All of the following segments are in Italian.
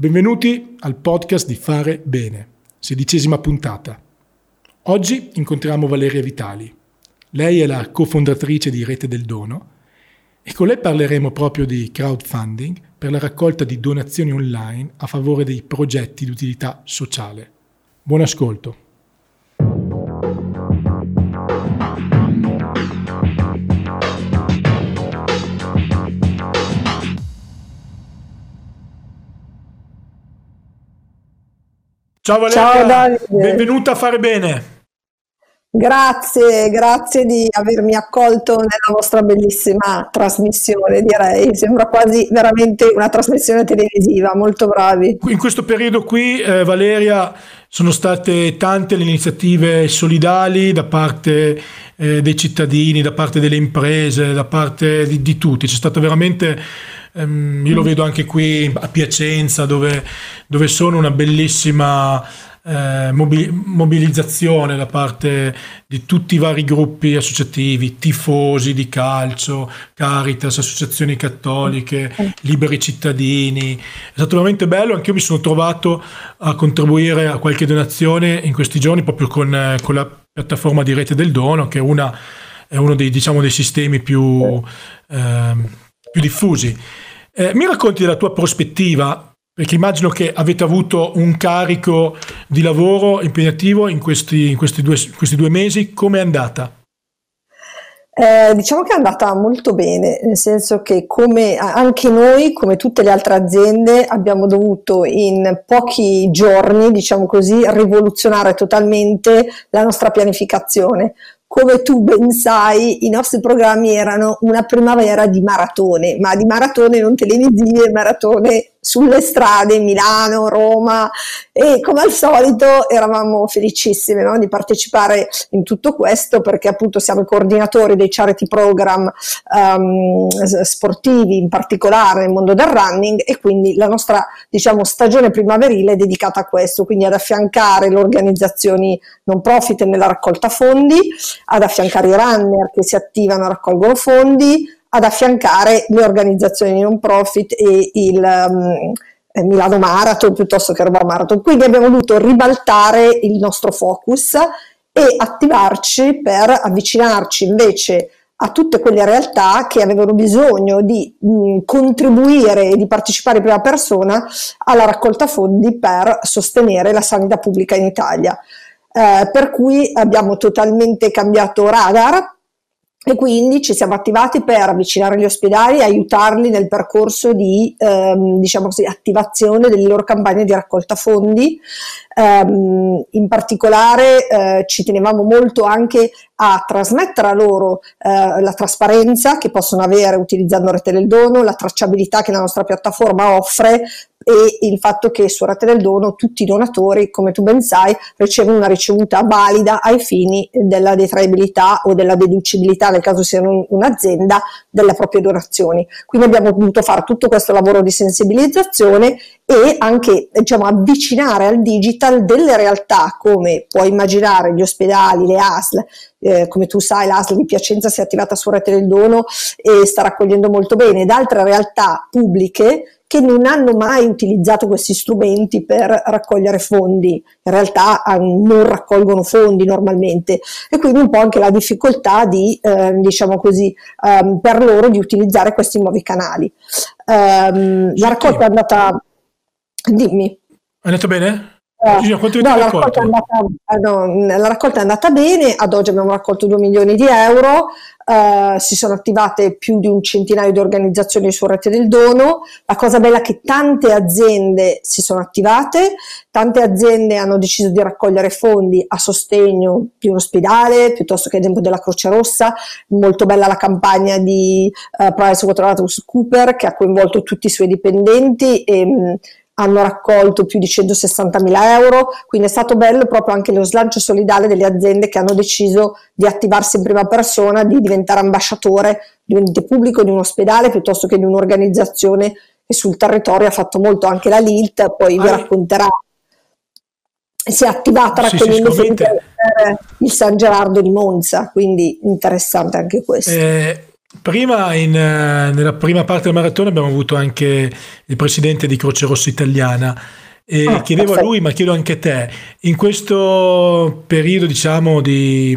Benvenuti al podcast di Fare Bene, sedicesima puntata. Oggi incontriamo Valeria Vitali. Lei è la cofondatrice di Rete del Dono e con lei parleremo proprio di crowdfunding per la raccolta di donazioni online a favore dei progetti di utilità sociale. Buon ascolto. Ciao Valeria, Ciao benvenuta a fare bene. Grazie, grazie di avermi accolto nella vostra bellissima trasmissione, direi. Sembra quasi veramente una trasmissione televisiva, molto bravi. In questo periodo qui, eh, Valeria, sono state tante le iniziative solidali da parte eh, dei cittadini, da parte delle imprese, da parte di, di tutti. C'è stata veramente Um, io lo vedo anche qui a Piacenza dove, dove sono una bellissima eh, mobilizzazione da parte di tutti i vari gruppi associativi, tifosi di calcio, Caritas, associazioni cattoliche, liberi cittadini. È stato veramente bello, anche io mi sono trovato a contribuire a qualche donazione in questi giorni proprio con, con la piattaforma di rete del dono, che è, una, è uno dei, diciamo, dei sistemi più... Eh, più diffusi. Eh, mi racconti della tua prospettiva, perché immagino che avete avuto un carico di lavoro impegnativo in questi, in questi, due, questi due, mesi, come è andata? Eh, diciamo che è andata molto bene, nel senso che come anche noi, come tutte le altre aziende, abbiamo dovuto in pochi giorni, diciamo così, rivoluzionare totalmente la nostra pianificazione come tu ben sai, i nostri programmi erano una primavera di maratone, ma di maratone non televisive, maratone sulle strade, Milano, Roma e come al solito eravamo felicissime no, di partecipare in tutto questo perché appunto siamo i coordinatori dei charity program um, sportivi in particolare nel mondo del running e quindi la nostra diciamo stagione primaverile è dedicata a questo, quindi ad affiancare le organizzazioni non profit nella raccolta fondi, ad affiancare i runner che si attivano e raccolgono fondi, ad affiancare le organizzazioni non profit e il um, Milano Marathon piuttosto che Roma Marathon. Quindi abbiamo dovuto ribaltare il nostro focus e attivarci per avvicinarci invece a tutte quelle realtà che avevano bisogno di mh, contribuire e di partecipare in prima persona alla raccolta fondi per sostenere la sanità pubblica in Italia. Eh, per cui abbiamo totalmente cambiato radar e quindi ci siamo attivati per avvicinare gli ospedali e aiutarli nel percorso di ehm, diciamo così, attivazione delle loro campagne di raccolta fondi. Um, in particolare eh, ci tenevamo molto anche a trasmettere a loro eh, la trasparenza che possono avere utilizzando Rete del Dono, la tracciabilità che la nostra piattaforma offre e il fatto che su Rete del Dono tutti i donatori, come tu ben sai, ricevono una ricevuta valida ai fini della detraibilità o della deducibilità, nel caso siano un'azienda, delle proprie donazioni. Quindi abbiamo dovuto fare tutto questo lavoro di sensibilizzazione e anche diciamo, avvicinare al digital delle realtà come puoi immaginare gli ospedali, le ASL, eh, come tu sai l'ASL di Piacenza si è attivata su Rete del Dono e sta raccogliendo molto bene, ed altre realtà pubbliche che non hanno mai utilizzato questi strumenti per raccogliere fondi, in realtà ah, non raccolgono fondi normalmente. E quindi un po' anche la difficoltà di, eh, diciamo così, um, per loro di utilizzare questi nuovi canali. Um, la raccolta è andata, dimmi. È andata bene? Eh, no, la, raccolta andata, eh, no, la, raccolta è andata, bene, ad oggi abbiamo raccolto 2 milioni di euro, eh, si sono attivate più di un centinaio di organizzazioni su rete del dono, la cosa bella è che tante aziende si sono attivate, tante aziende hanno deciso di raccogliere fondi a sostegno di un ospedale piuttosto che ad esempio della Croce Rossa, molto bella la campagna di uh, PricewaterhouseCooper che ha coinvolto tutti i suoi dipendenti e mh, hanno raccolto più di 160 mila euro, quindi è stato bello proprio anche lo slancio solidale delle aziende che hanno deciso di attivarsi in prima persona, di diventare ambasciatore di un ente pubblico, di un ospedale, piuttosto che di un'organizzazione che sul territorio ha fatto molto anche la LILT, poi ah, vi racconterà. Si è attivata raccogliendo sì, sì, il San Gerardo di Monza, quindi interessante anche questo. Eh, prima in, nella prima parte del maratona abbiamo avuto anche il presidente di Croce Rossa Italiana e oh, chiedevo perfetto. a lui, ma chiedo anche a te, in questo periodo diciamo di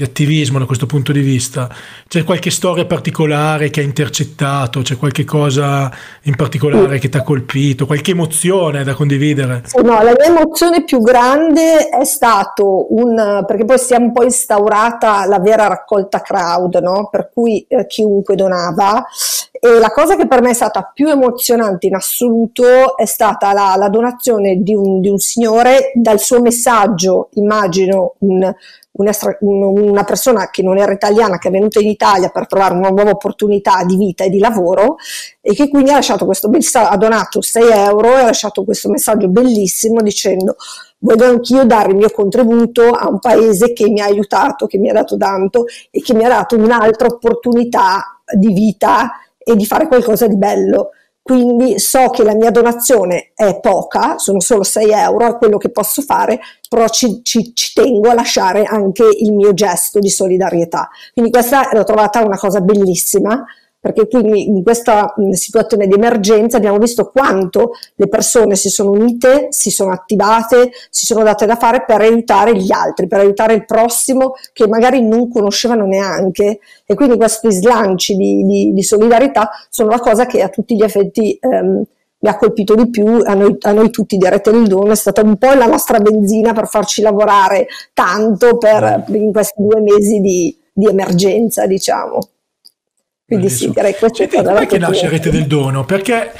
di attivismo da questo punto di vista? C'è qualche storia particolare che ha intercettato? C'è qualche cosa in particolare che ti ha colpito? Qualche emozione da condividere? No, la mia emozione più grande è stato un... perché poi si è un po' instaurata la vera raccolta crowd, no? per cui eh, chiunque donava e la cosa che per me è stata più emozionante in assoluto è stata la, la donazione di un, di un, signore. Dal suo messaggio, immagino un, una persona che non era italiana, che è venuta in Italia per trovare una nuova opportunità di vita e di lavoro e che quindi ha lasciato questo ha donato 6 euro e ha lasciato questo messaggio bellissimo dicendo voglio anch'io dare il mio contributo a un paese che mi ha aiutato, che mi ha dato tanto e che mi ha dato un'altra opportunità di vita e di fare qualcosa di bello. Quindi so che la mia donazione è poca, sono solo 6 euro, è quello che posso fare, però ci, ci, ci tengo a lasciare anche il mio gesto di solidarietà. Quindi questa l'ho trovata una cosa bellissima perché quindi in questa situazione di emergenza abbiamo visto quanto le persone si sono unite, si sono attivate, si sono date da fare per aiutare gli altri, per aiutare il prossimo che magari non conoscevano neanche. E quindi questi slanci di, di, di solidarietà sono la cosa che a tutti gli effetti ehm, mi ha colpito di più, a noi, a noi, tutti di Rete del Dono, è stata un po' la nostra benzina per farci lavorare tanto per, in questi due mesi di, di emergenza, diciamo. Quindi sì, direi questo Senti, è che nasce Rete del Dono? Perché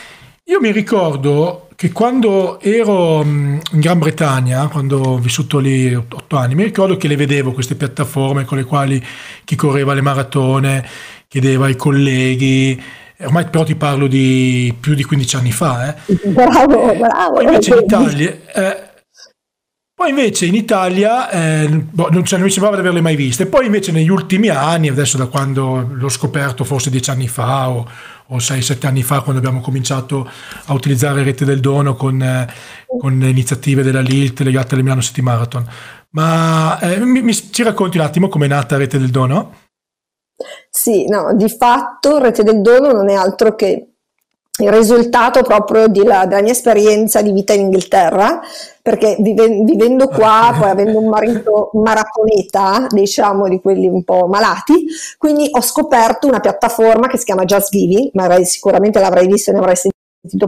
io mi ricordo che quando ero in Gran Bretagna, quando ho vissuto lì otto anni, mi ricordo che le vedevo queste piattaforme con le quali chi correva le maratone chiedeva ai colleghi, ormai però ti parlo di più di 15 anni fa. Eh. Bravo, bravo. Invece in Italia... Eh, poi invece in Italia eh, boh, non, cioè, non, mi sembrava di averle mai viste. Poi invece negli ultimi anni, adesso da quando l'ho scoperto forse dieci anni fa o, o 6-7 anni fa, quando abbiamo cominciato a utilizzare Rete del Dono con, eh, con iniziative della LILT legate alle Milano City Marathon. Ma eh, mi, mi, ci racconti un attimo com'è nata Rete del Dono? Sì, no, di fatto Rete del Dono non è altro che il risultato proprio la, della mia esperienza di vita in Inghilterra, perché vive, vivendo qua, poi avendo un marito maratoneta, diciamo di quelli un po' malati, quindi ho scoperto una piattaforma che si chiama Just Giving, magari sicuramente l'avrai visto e ne avrai sentito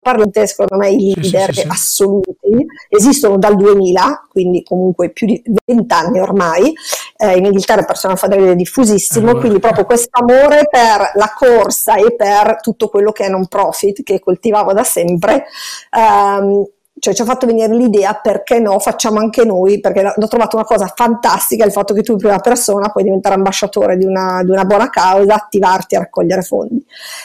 parlare, secondo me i leader sì, sì, sì, assoluti esistono dal 2000, quindi comunque più di 20 anni ormai, eh, in Inghilterra il personal fundraising è diffusissimo, allora. quindi proprio questo amore per la corsa e per tutto quello che è non profit che coltivavo da sempre. Ehm, cioè ci ha fatto venire l'idea perché no, facciamo anche noi, perché l'ho trovato una cosa fantastica il fatto che tu in prima persona puoi diventare ambasciatore di una, di una buona causa, attivarti a raccogliere fondi.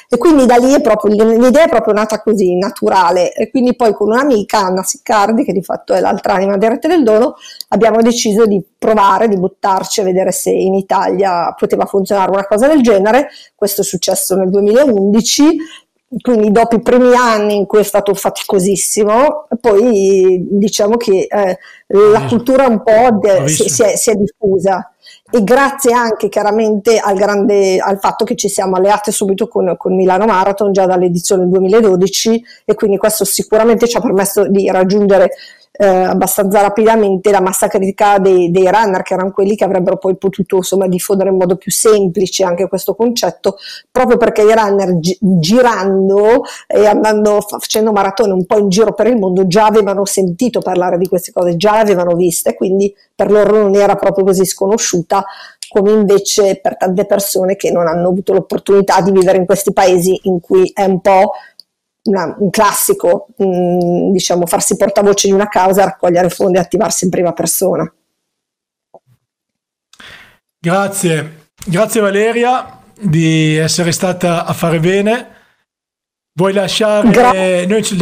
E quindi da lì è proprio, l'idea è proprio nata così, naturale. E quindi poi con un'amica, Anna Siccardi, che di fatto è l'altra anima di Rete del Dono, abbiamo deciso di provare, di buttarci a vedere se in Italia poteva funzionare una cosa del genere. Questo è successo nel 2011 quindi dopo i primi anni in cui è stato faticosissimo, poi diciamo che eh, la cultura un po' de- si, si, è, si, è, diffusa. E grazie anche chiaramente al, grande, al fatto che ci siamo alleati subito con, con Milano Marathon già dall'edizione 2012 e quindi questo sicuramente ci ha permesso di raggiungere eh, abbastanza rapidamente la massa critica dei, dei, runner, che erano quelli che avrebbero poi potuto insomma, diffondere in modo più semplice anche questo concetto, proprio perché i runner gi- girando e andando, facendo maratone un po' in giro per il mondo già avevano sentito parlare di queste cose, già le avevano viste, quindi per loro non era proprio così sconosciuta come invece per tante persone che non hanno avuto l'opportunità di vivere in questi paesi in cui è un po' una, un classico, mh, mm, diciamo, farsi portavoce di una causa, raccogliere fondi e attivarsi in prima persona. Grazie, grazie Valeria di essere stata a fare bene. Vuoi lasciare... Gra- noi ci,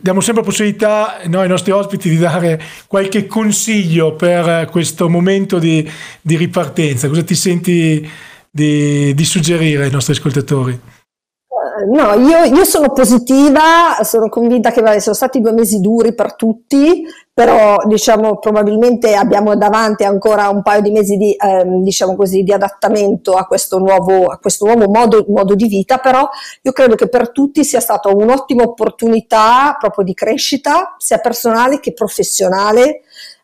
diamo sempre possibilità noi, ai nostri ospiti di dare qualche consiglio per questo momento di, di ripartenza. Cosa ti senti di, di suggerire ai nostri ascoltatori? No, io, io, sono positiva, sono convinta che vabbè, sono stati due mesi duri per tutti, però diciamo probabilmente abbiamo davanti ancora un paio di mesi di, ehm, diciamo così, di adattamento a questo nuovo, a questo nuovo modo, modo, di vita, però io credo che per tutti sia stata un'ottima opportunità proprio di crescita, sia personale che professionale.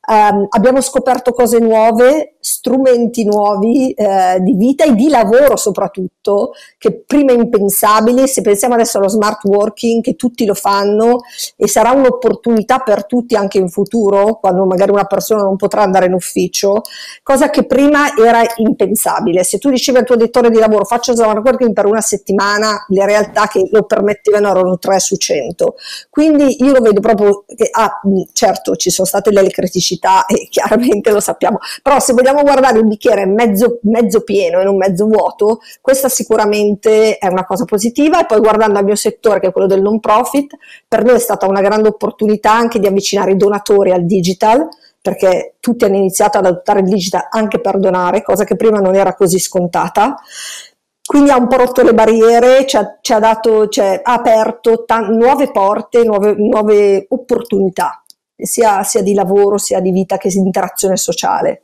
Um, abbiamo scoperto cose nuove, strumenti nuovi eh, di vita e di lavoro soprattutto, che prima impensabili, se pensiamo adesso allo smart working, che tutti lo fanno e sarà un'opportunità per tutti anche in futuro, quando magari una persona non potrà andare in ufficio, cosa che prima era impensabile. Se tu dicevi al tuo direttore di lavoro faccio smart working per una settimana, le realtà che lo permettevano erano 3 su 100. Quindi io lo vedo proprio che, ah, certo, ci sono state delle criticità e chiaramente lo sappiamo, però se vogliamo guardare il bicchiere mezzo, mezzo pieno e non mezzo vuoto, questa sicuramente è una cosa positiva e poi guardando al mio settore che è quello del non profit, per noi è stata una grande opportunità anche di avvicinare i donatori al digital, perché tutti hanno iniziato ad adottare il digital anche per donare, cosa che prima non era così scontata. Quindi ha un po' rotto le barriere, ci ha, ci ha, dato, ci ha aperto t- nuove porte, nuove, nuove opportunità sia, sia di lavoro sia di vita che di interazione sociale.